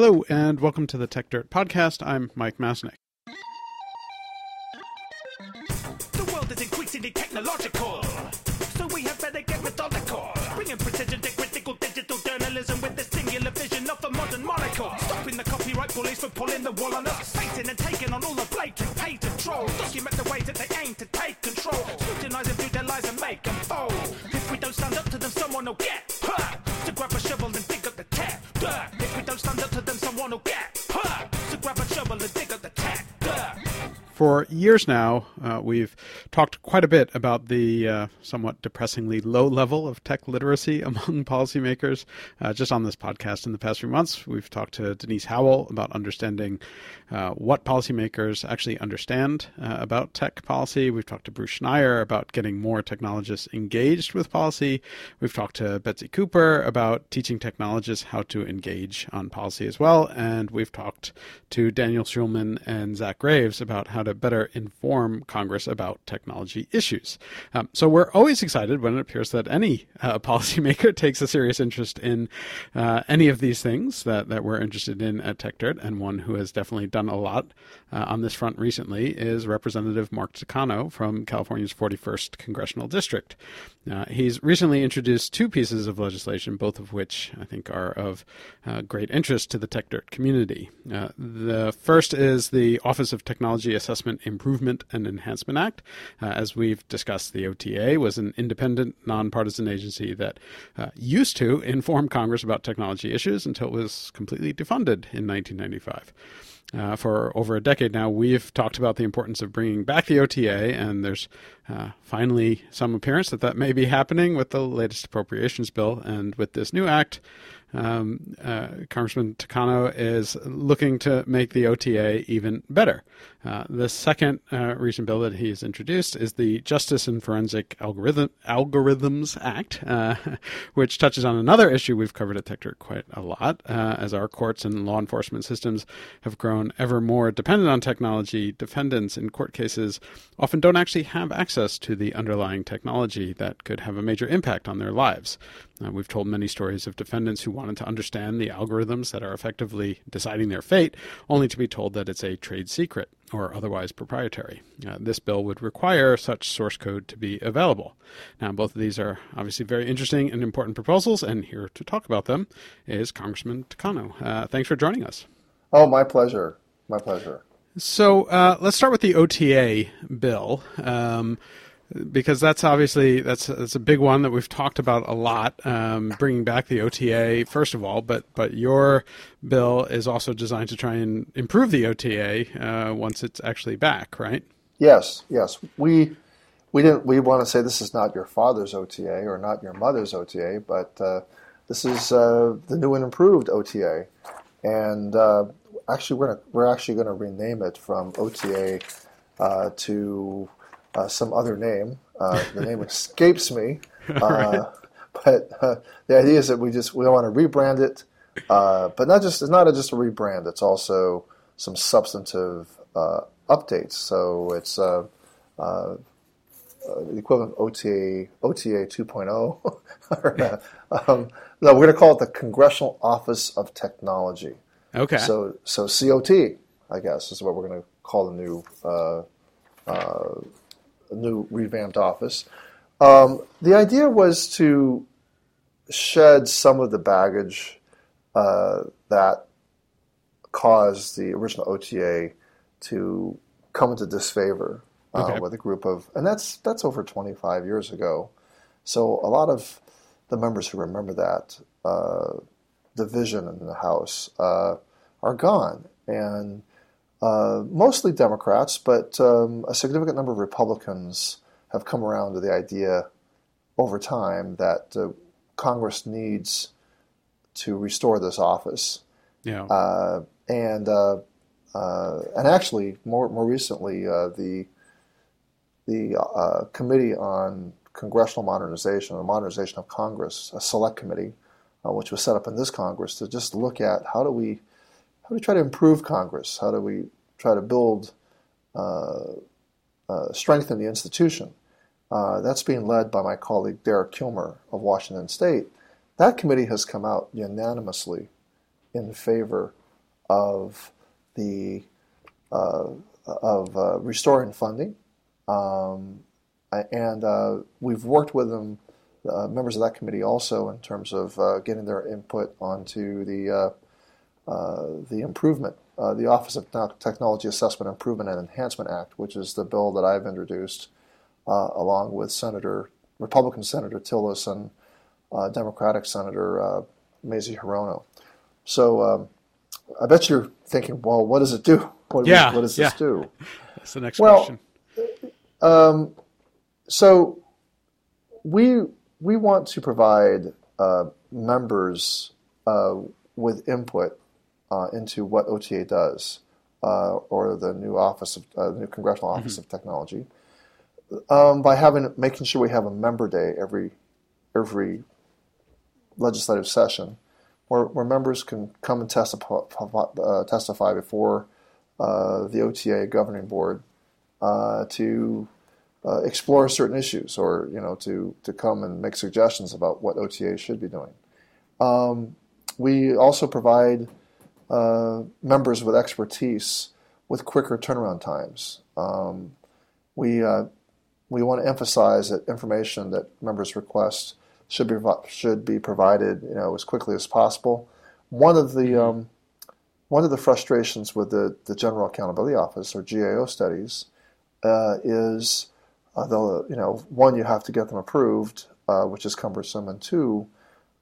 Hello, and welcome to the Techdirt Podcast. I'm Mike Masnick. The world is increasingly technological, so we have better get methodical. Bringing precision to critical digital journalism with the singular vision of the modern monocle. Stopping the copyright from pulling the wool on us. And taking on all the blatant. Document the that they aim to take control. Them through their lies and make them fold. If we don't stand up to them, someone will get For years now, uh, we've talked quite a bit about the uh, somewhat depressingly low level of tech literacy among policymakers. Uh, just on this podcast in the past few months, we've talked to Denise Howell about understanding uh, what policymakers actually understand uh, about tech policy. We've talked to Bruce Schneier about getting more technologists engaged with policy. We've talked to Betsy Cooper about teaching technologists how to engage on policy as well. And we've talked to Daniel Schuman and Zach Graves about how to better inform Congress about technology issues. Um, so we're always excited when it appears that any uh, policymaker takes a serious interest in uh, any of these things that, that we're interested in at Techdirt, and one who has definitely done a lot uh, on this front recently is Representative Mark Takano from California's 41st Congressional District. Uh, he's recently introduced two pieces of legislation, both of which I think are of uh, great interest to the Techdirt community. Uh, the first is the Office of Technology Assessment Improvement and Enhancement Act. Uh, as we've discussed, the OTA was an independent, nonpartisan agency that uh, used to inform Congress about technology issues until it was completely defunded in 1995. Uh, for over a decade now, we've talked about the importance of bringing back the OTA, and there's uh, finally some appearance that that may be happening with the latest appropriations bill. And with this new act, um, uh, Congressman Takano is looking to make the OTA even better. Uh, the second uh, recent bill that he's introduced is the Justice and Forensic Algorithm, Algorithms Act, uh, which touches on another issue we've covered at Techdirt quite a lot. Uh, as our courts and law enforcement systems have grown ever more dependent on technology, defendants in court cases often don't actually have access to the underlying technology that could have a major impact on their lives. Uh, we've told many stories of defendants who wanted to understand the algorithms that are effectively deciding their fate, only to be told that it's a trade secret or otherwise proprietary. Uh, this bill would require such source code to be available. Now, both of these are obviously very interesting and important proposals, and here to talk about them is Congressman Takano. Uh, thanks for joining us. Oh, my pleasure. My pleasure. So uh, let's start with the OTA bill. Um, because that's obviously that's that's a big one that we've talked about a lot. Um, bringing back the OTA, first of all, but but your bill is also designed to try and improve the OTA uh, once it's actually back, right? Yes, yes. We we didn't we want to say this is not your father's OTA or not your mother's OTA, but uh, this is uh, the new and improved OTA, and uh, actually we're gonna, we're actually going to rename it from OTA uh, to uh, some other name. Uh, the name escapes me, uh, but uh, the idea is that we just we want to rebrand it, uh, but not just it's not a, just a rebrand. It's also some substantive uh, updates. So it's the equivalent OTA OTA 2.0. um, no, we're going to call it the Congressional Office of Technology. Okay. So so COT, I guess, is what we're going to call the new a new revamped office. Um, the idea was to shed some of the baggage uh, that caused the original OTA to come into disfavor uh, Okay. with a group of, and that's that's over 25 years ago. So a lot of the members who remember that uh, division in the House uh, are gone, and uh, mostly Democrats, but um, a significant number of Republicans have come around to the idea over time that uh, Congress needs to restore this office. Yeah. Uh, and uh, uh, and actually, more more recently, uh, the the uh, Committee on Congressional Modernization or Modernization of Congress, a select committee, uh, which was set up in this Congress to just look at how do we how do we try to improve Congress? How do we try to build uh, uh, strengthen the institution? Uh, that's being led by my colleague Derek Kilmer of Washington State. That committee has come out unanimously in favor of the uh, of uh, restoring funding, um, and uh, we've worked with them, members of that committee, also in terms of getting their input onto the the improvement, the Office of Technology Assessment Improvement and Enhancement Act, which is the bill that I've introduced, along with Senator Republican Senator Tillis and Democratic Senator Mazie Hirono. So um, I bet you're thinking, well, what does it do? What, yeah, what does yeah. this do? That's the next Well, question. Um, so we we want to provide uh, members uh, with input uh, into what OTA does, uh, or the new office of uh, the new Congressional Office of Technology, um, by having making sure we have a member day every every legislative session, where, where members can come and testify, uh, testify before uh, the OTA governing board uh, to uh, explore certain issues or you know to to come and make suggestions about what OTA should be doing. Um, we also provide uh, members with expertise with quicker turnaround times. Um, we uh, we want to emphasize that information that members request should be should be provided you know as quickly as possible. One of the um, one of the frustrations with the, the General Accountability Office or GAO studies uh, is uh, the you know one you have to get them approved, uh, which is cumbersome, and two,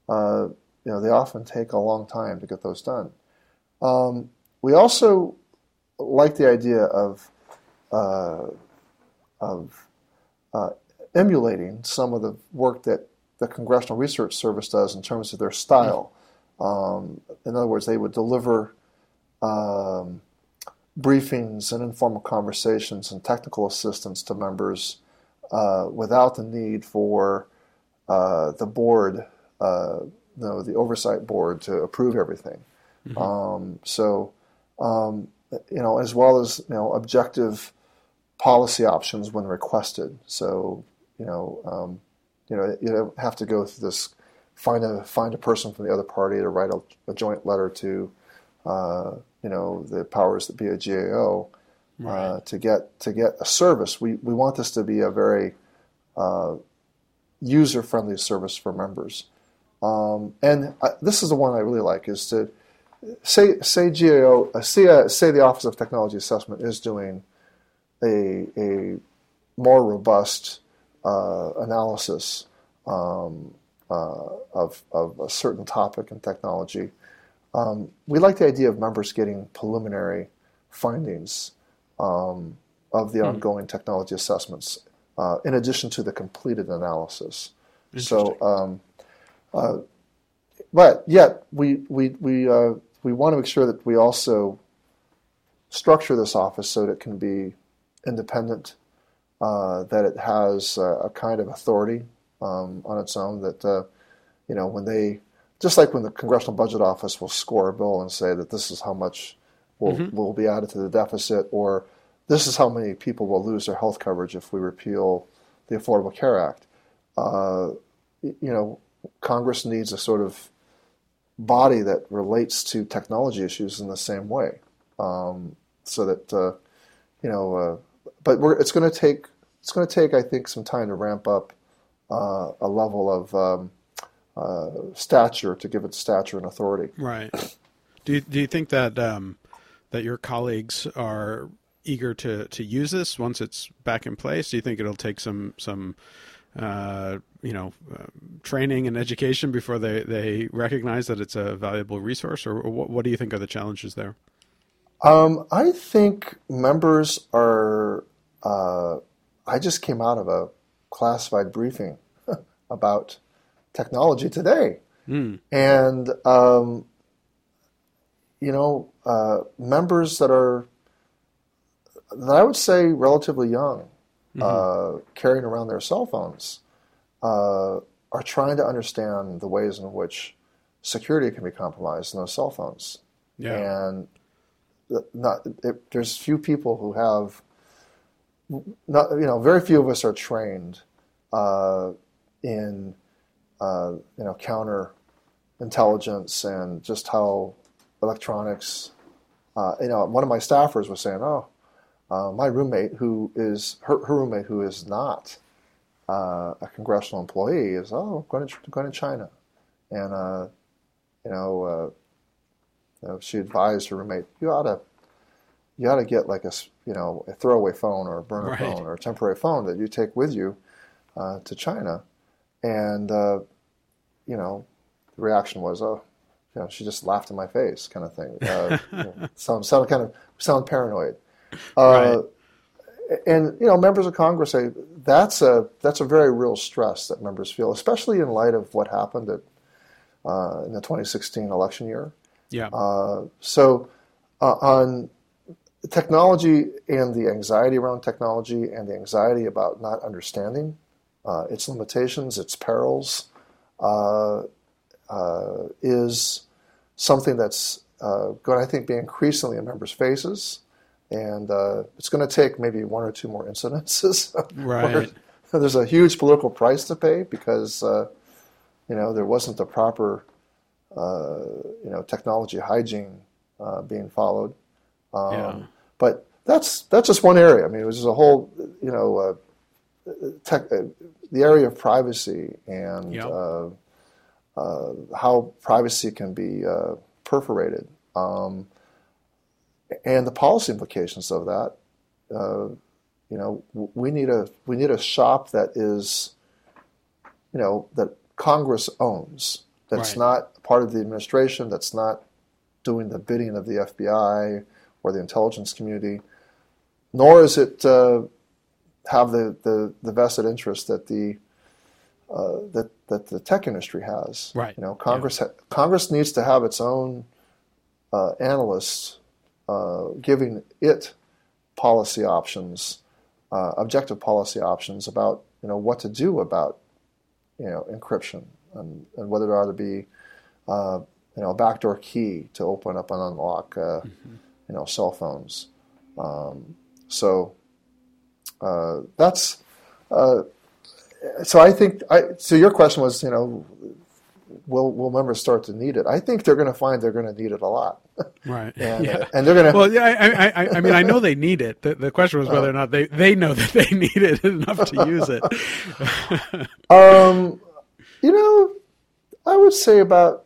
uh, you know they often take a long time to get those done. Um, we also like the idea of uh, of uh, emulating some of the work that the Congressional Research Service does in terms of their style. Um, in other words, they would deliver um, briefings and informal conversations and technical assistance to members uh, without the need for uh, the board, uh, you know, the oversight board to approve everything. Um, so, um, you know, as well as you know, objective policy options when requested. So, you know, um, you know, you don't have to go through this find a find a person from the other party to write a, a joint letter to, uh, you know, the powers that be at GAO uh, to get to get a service. We we want this to be a very uh, user friendly service for members. Um, and I, this is the one I really like is to say say GAO uh, say, uh, say the Office of Technology Assessment is doing a a more robust uh, analysis um, uh, of of a certain topic in technology. Um, we like the idea of members getting preliminary findings um, of the ongoing technology assessments, uh, in addition to the completed analysis. So, um, uh, but yet we we we uh, we want to make sure that we also structure this office so that it can be independent, uh, that it has a, a kind of authority um, on its own. That uh, you know when they just like when the Congressional Budget Office will score a bill and say that this is how much will will be added to the deficit, or this is how many people will lose their health coverage if we repeal the Affordable Care Act. Uh, you know, Congress needs a sort of body that relates to technology issues in the same way, um, so that uh, you know. Uh, but it's going to take it's going to take I think some time to ramp up uh, a level of um, uh, stature to give it stature and authority. Right. Do you, do you think that um, that your colleagues are eager to, to use this once it's back in place? Do you think it'll take some some uh, you know uh, training and education before they, they recognize that it's a valuable resource, or, or what, what do you think are the challenges there? Um, I think members are. Uh, I just came out of a classified briefing about technology today, and um, you know, uh, members that are that I would say relatively young, uh, carrying around their cell phones, uh, are trying to understand the ways in which security can be compromised in those cell phones, Yeah. and not it, there's few people who have not you know very few of us are trained uh, in uh, you know counter intelligence and just how electronics uh, you know, one of my staffers was saying, "Oh, uh, my roommate who is her, her roommate who is not uh, a congressional employee is oh going to going to China," and uh, you know, uh, you know, she advised her roommate, "You ought to." You ought to get like a you know a throwaway phone or a burner Right. phone or a temporary phone that you take with you uh, to China, and uh, you know the reaction was, oh, you know, she just laughed in my face, kind of thing. Uh, you know, sound, sound kind of sound paranoid. Uh, And you know, members of Congress say that's a that's a very real stress that members feel, especially in light of what happened at, uh, in the 2016 election year. Yeah. Uh, so, uh, on technology and the anxiety around technology and the anxiety about not understanding uh, its limitations, its perils, uh, uh, is something that's uh, going to, I think, be increasingly in members' faces. And uh, it's going to take maybe one or two more incidences. Right. There's a huge political price to pay because, uh, you know, there wasn't the proper, uh, you know, technology hygiene uh, being followed. Um, Yeah. But that's that's just one area. I mean, it was just a whole, you know, uh, tech, uh, the area of privacy and uh, uh, how privacy can be uh, perforated, um, and the policy implications of that. Uh, you know, we need a we need a shop that is, you know, that Congress owns. That's Right. not part of the administration. That's not doing the bidding of the FBI or the intelligence community. Nor is it uh, have the, the, the vested interest that the uh, that that the tech industry has. Right. You know, Congress ha- Congress needs to have its own uh, analysts uh, giving it policy options, uh, objective policy options about you know what to do about you know encryption and, and whether there ought to be uh, you know a backdoor key to open up and unlock uh, you know cell phones. Um, so uh, that's uh, so I think I, so. Your question was you know will will members start to need it? I think they're going to find they're going to need it a lot, Right. and yeah. uh, and they're going to Well, yeah, I, I, I, I mean, I know they need it. The, the question was whether or not they, they know that they need it enough to use it. Um, you know, I would say about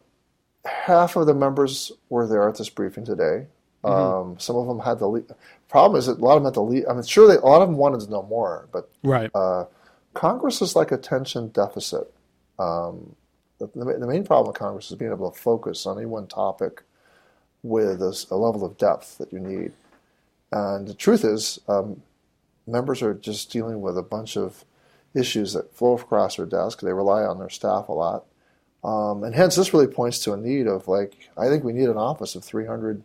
half of the members were there at this briefing today. Um, some of them had the le- problem is that a lot of them had the lead. I mean, sure, they, a lot of them wanted to know more, but right. uh, Congress is like a attention deficit. Um, the, the, main problem with Congress is being able to focus on any one topic with a, a level of depth that you need. And the truth is, um, members are just dealing with a bunch of issues that flow across their desk. They rely on their staff a lot. Um, and hence, this really points to a need of like, I think we need an office of 300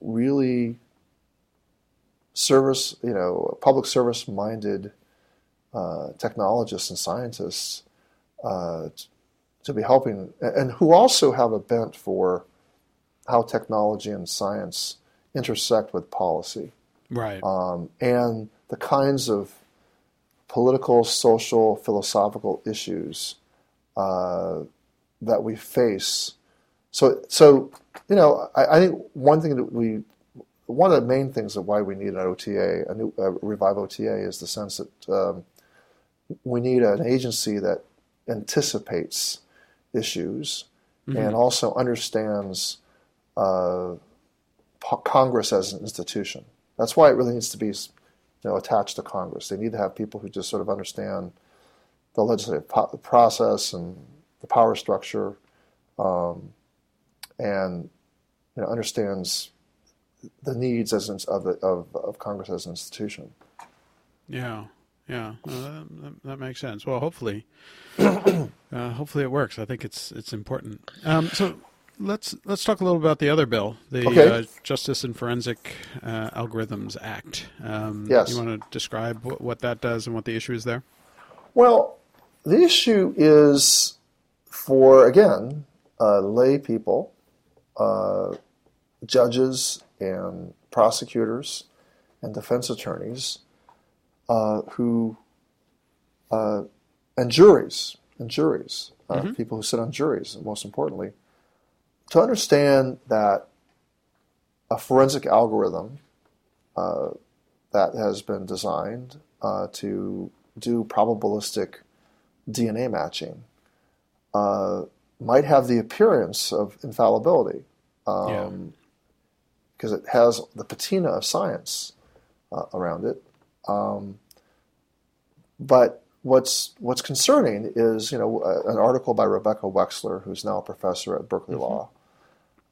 really service, you know, public service minded uh, technologists and scientists uh, to be helping, and who also have a bent for how technology and science intersect with policy Right. um, and the kinds of political, social, philosophical issues uh, that we face. So, so you know, I, I think one thing that we, one of the main things of why we need an OTA, a new a revive OTA, is the sense that um, we need an agency that anticipates issues and also understands uh, po- Congress as an institution. That's why it really needs to be, you know, attached to Congress. They need to have people who just sort of understand the legislative po- process and the power structure, um, and you know, understands the needs as in, of, the, of of Congress as an institution. Yeah, yeah, uh, that, that makes sense. Well, hopefully, uh, hopefully it works. I think it's it's important. Um, so let's let's talk a little about the other bill, the Okay. uh, Justice and Forensic uh, Algorithms Act. Um, Yes. You want to describe what, what that does and what the issue is there? Well, the issue is for again uh, lay people, uh, judges and prosecutors and defense attorneys uh, who uh, and juries and juries, uh, people who sit on juries, most importantly, to understand that a forensic algorithm uh, that has been designed uh, to do probabilistic DNA matching uh, might have the appearance of infallibility um, because it has the patina of science uh, around it. Um, but what's what's concerning is you know an article by Rebecca Wexler, who's now a professor at Berkeley Mm-hmm. Law,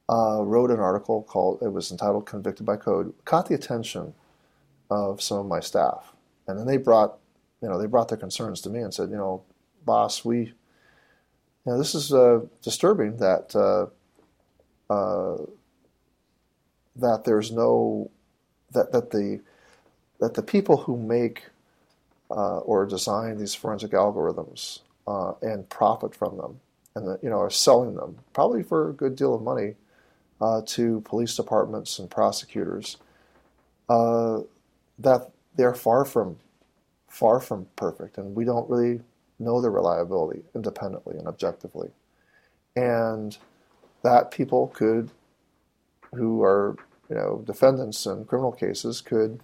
uh, wrote an article called it was entitled "Convicted by Code." Caught the attention of some of my staff, and then they brought you know they brought their concerns to me and said, you know, boss, we you know this is uh, disturbing that uh, uh, that there's no that that the that the people who make uh, or design these forensic algorithms uh, and profit from them, and the, you know are selling them probably for a good deal of money uh, to police departments and prosecutors. Uh, that they're far from far from perfect, and we don't really know their reliability independently and objectively, and that people could who are you know defendants in criminal cases could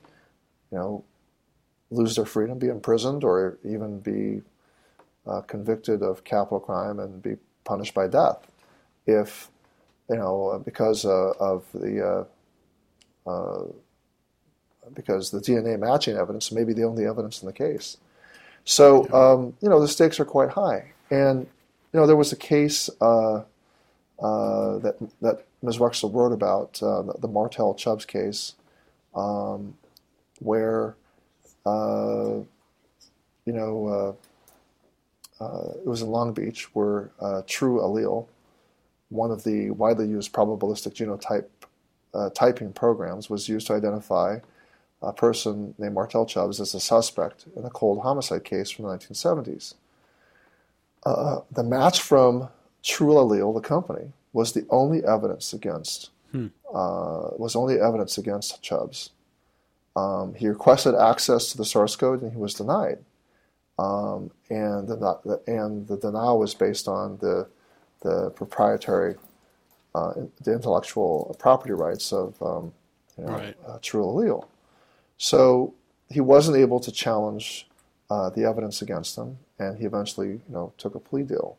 you know lose their freedom, be imprisoned, or even be uh, convicted of capital crime and be punished by death if you know because uh, of the uh, uh because the DNA matching evidence may be the only evidence in the case. So um, you know the stakes are quite high, and you know there was a case uh, uh, that that Ms. Wexler wrote about uh, the, the Martel Chubbs case, um, where uh, you know uh, uh, it was in Long Beach, where uh, TrueAllele, one of the widely used probabilistic genotype uh, typing programs, was used to identify a person named Martel Chubbs as a suspect in a cold homicide case from the 1970s. Uh, the match from TrueAllele, the company, was the only evidence against uh, was only evidence against Chubbs. Um, he requested access to the source code and he was denied. Um, and the and the denial was based on the the proprietary uh, the intellectual property rights of um, you know, Right. uh, TrueAllele. So he wasn't able to challenge uh, the evidence against him, and he eventually, you know, took a plea deal.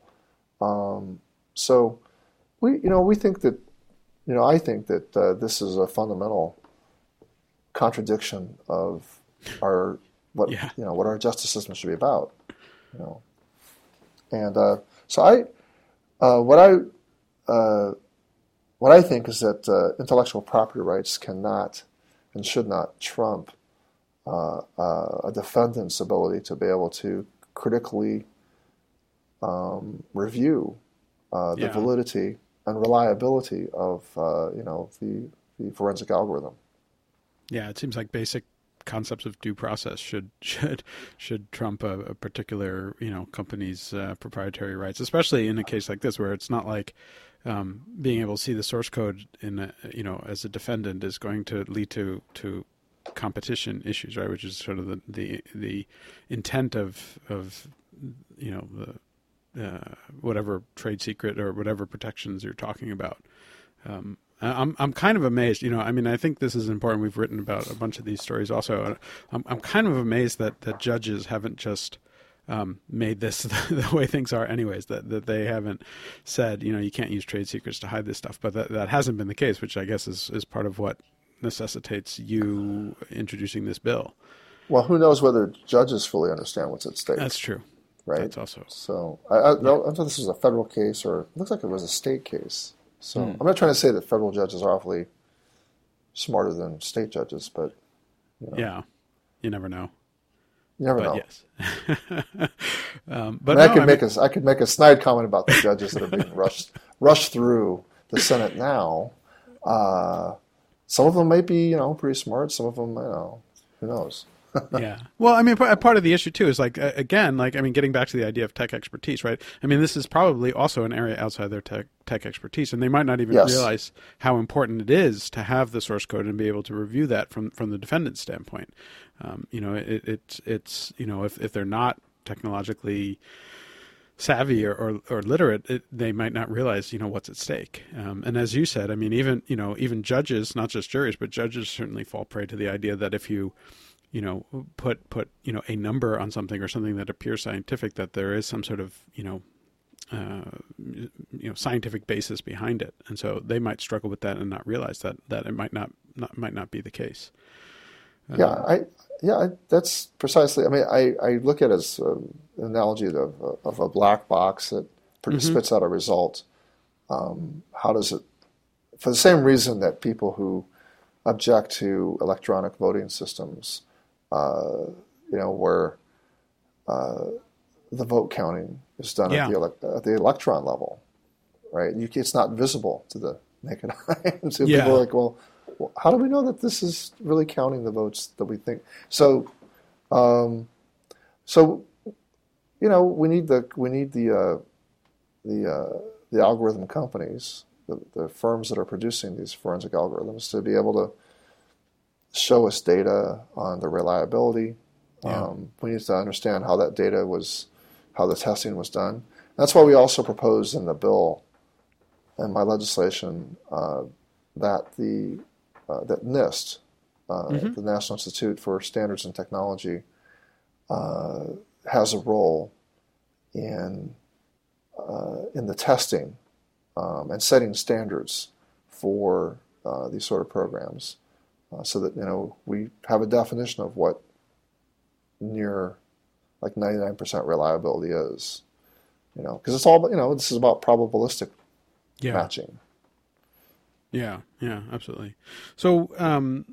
Um, so we, you know, we think that, you know, I think that uh, this is a fundamental contradiction of our what Yeah. you know what our justice system should be about. You know, and uh, so I, uh, what I, uh, what I think is that uh, intellectual property rights cannot and should not trump uh, uh, a defendant's ability to be able to critically um, review uh, the Yeah. validity and reliability of uh, you know the, the forensic algorithm. Yeah, it seems like basic concepts of due process should should should trump a, a particular you know company's uh, proprietary rights, especially in a case like this where it's not like um, being able to see the source code in a, you know as a defendant is going to lead to to competition issues, right? Which is sort of the the, the intent of of you know the uh, whatever trade secret or whatever protections you're talking about. Um, I'm I'm kind of amazed. You know, I mean, I think this is important. We've written about a bunch of these stories also. I'm I'm kind of amazed that that judges haven't just um, made this the, the way things are, anyways. That that they haven't said, you know, you can't use trade secrets to hide this stuff. But that that hasn't been the case, which I guess is is part of what necessitates you introducing this bill. Well, who knows whether judges fully understand what's at stake, That's true. right? That's also So I, I, no, I thought this was a federal case, or it looks like it was a state case. So Hmm. I'm not trying to say that federal judges are awfully smarter than state judges, but yeah. You never know. you never But know. yes. um, I, but mean, I could I make mean- a I could make a snide comment about the judges that are being rushed rushed through the Senate now. Uh, some of them might be you know pretty smart. Some of them, you know, who knows? Yeah. Well, I mean, p- part of the issue too is like again, like I mean, getting back to the idea of tech expertise, right? I mean, this is probably also an area outside their tech tech expertise, and they might not even Yes. realize how important it is to have the source code and be able to review that from from the defendant's standpoint. Um, you know, it, it's it's you know if if they're not technologically savvy or, or, or literate, it, they might not realize, you know, what's at stake. Um, and as you said, I mean, even, you know, even judges, not just juries, but judges certainly fall prey to the idea that if you, you know, put, put, you know, a number on something or something that appears scientific, that there is some sort of, you know, uh, you know, scientific basis behind it. And so they might struggle with that and not realize that, that it might not, not might not be the case. Uh, yeah, I, yeah, I, that's precisely. I mean, I, I look at it as an analogy of, of a black box that mm-hmm. spits out a result. Um, how does it, for the same reason that people who object to electronic voting systems, uh, you know, where uh, the vote counting is done yeah. at, the, at the electron level, right? You, it's not visible to the naked eye. so yeah. people are like, well, well, how do we know that this is really counting the votes that we think? So, um, so you know, we need the we need the uh, the uh, the algorithm companies, the, the firms that are producing these forensic algorithms, to be able to show us data on the reliability. Yeah. Um, we need to understand how that data was, how the testing was done. That's why we also propose in the bill, in my legislation, uh, that the uh, that NIST, uh, mm-hmm. the National Institute for Standards and Technology, uh, has a role in uh, in the testing um, and setting standards for uh, these sort of programs, so that you know we have a definition of what near like 99% reliability is. You know, because it's all you know. This is about probabilistic yeah. matching. Yeah, yeah, absolutely. So, um,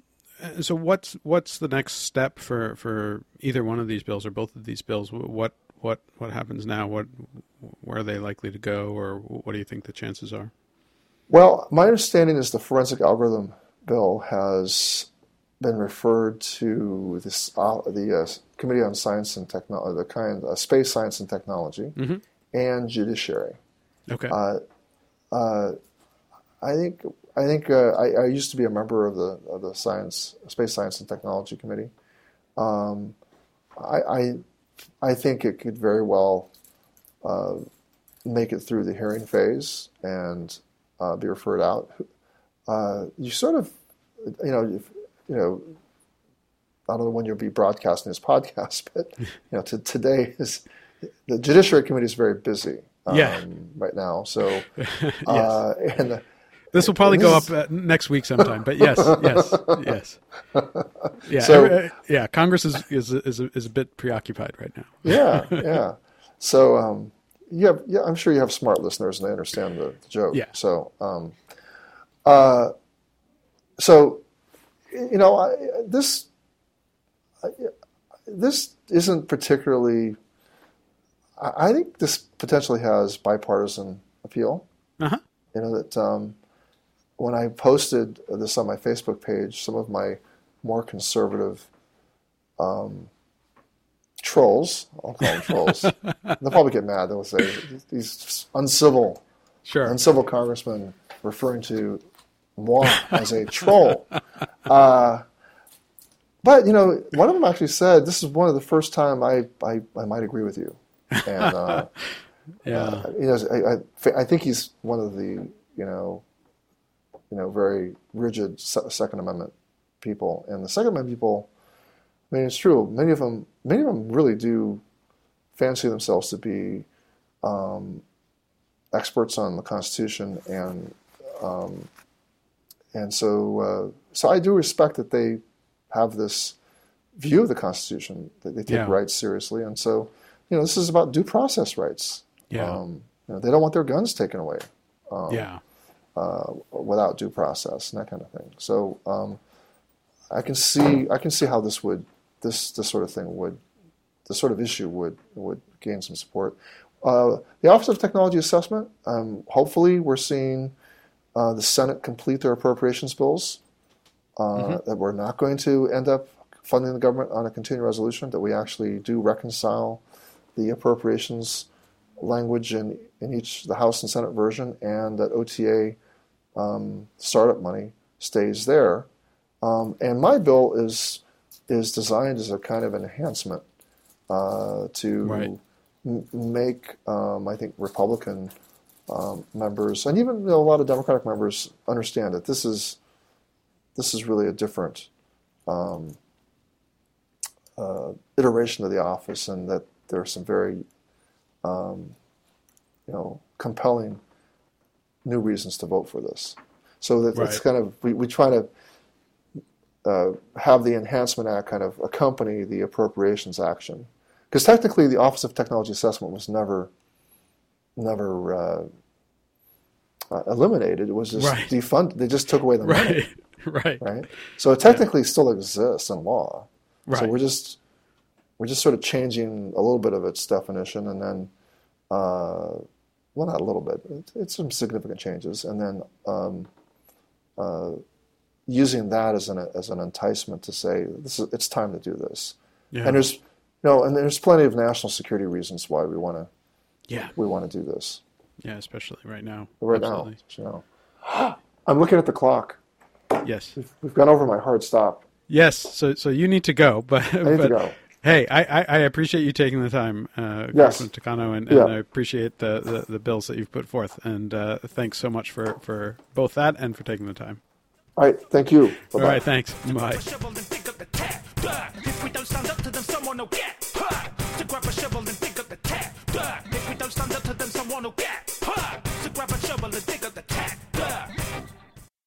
so what's what's the next step for, for either one of these bills or both of these bills? What what what happens now? What where are they likely to go, or what do you think the chances are? Well, my understanding is the forensic algorithm bill has been referred to this uh, the uh, Committee on Science and Technology, the kind uh, Space Science and Technology, mm-hmm. and Judiciary. Okay. Uh, uh, I think I think uh, I, I, used to be a member of the of the science space science and technology committee. Um, I, I, I think it could very well uh, make it through the hearing phase and uh, be referred out. Uh, you sort of, you know, you, you know, I don't know when you'll be broadcasting this podcast, but you know, to, today is the Judiciary Committee is very busy um, yeah. right now. So, uh, yes. and this will probably go up uh, next week sometime, but yes, yes, yes. Yeah, so, uh, yeah. Congress is is is a, is a bit preoccupied right now. yeah, yeah. So, um, yeah, yeah. I'm sure you have smart listeners and they understand the, the joke. Yeah. So, um, uh, so, you know, I, this this isn't particularly. I, I think this potentially has bipartisan appeal. Uh-huh. You know that um, when I posted this on my Facebook page, some of my more conservative um, trolls, I'll call them trolls, they'll probably get mad. They'll say these uncivil, sure. uncivil congressmen referring to moi as a troll. Uh, but you know, one of them actually said, "This is one of the first time I I, I might agree with you." And uh, yeah, uh, you know, I, I, I think he's one of the you know you know, very rigid Second Amendment people. And the Second Amendment people, I mean, it's true. Many of them, many of them really do fancy themselves to be um, experts on the Constitution, and um, and so uh, so I do respect that they have this view of the Constitution that they take yeah. rights seriously, and so you know, this is about due process rights. Yeah. Um, you know, they don't want their guns taken away. Um, yeah uh, without due process and that kind of thing. So um, I can see I can see how this would this this sort of thing would this sort of issue would would gain some support. Uh, the Office of Technology Assessment. Um, hopefully, we're seeing uh, the Senate complete their appropriations bills. Uh, mm-hmm. That we're not going to end up funding the government on a continuing resolution. That we actually do reconcile the appropriations language in, in each the House and Senate version, and that OTA um, startup money stays there. Um, and my bill is is designed as a kind of enhancement uh, to right. m- make, um, I think, Republican um, members and even you know, a lot of Democratic members understand that this is this is really a different um, uh, iteration of the office, and that there are some very um, you know compelling new reasons to vote for this. So that it's kind of we, we try to uh, have the Enhancement Act kind of accompany the appropriations action, because technically the Office of Technology Assessment was never never uh, uh, eliminated. It was just Right. defunded. They just took away the money, Right. right. right? So it technically still exists in law. Right. So we're just we're just sort of changing a little bit of its definition, and then, uh, well, not a little bit. It, it's some significant changes, and then um, uh, using that as an as an enticement to say this is it's time to do this. Yeah. And there's you no, and there's plenty of national security reasons why we want to yeah. we want to do this Yeah. Especially right now. right Absolutely. now. You know. I'm looking at the clock. Yes. We've gone over my hard stop. Yes. So so you need to go, but I need but to go. hey, I, I, I appreciate you taking the time, uh, Yes. Congressman Takano, and, Yeah. I appreciate the, the, the bills that you've put forth. And uh, thanks so much for, for both that and for taking the time. All right. Thank you. All Bye-bye. right. Thanks. Bye. a double the dick up the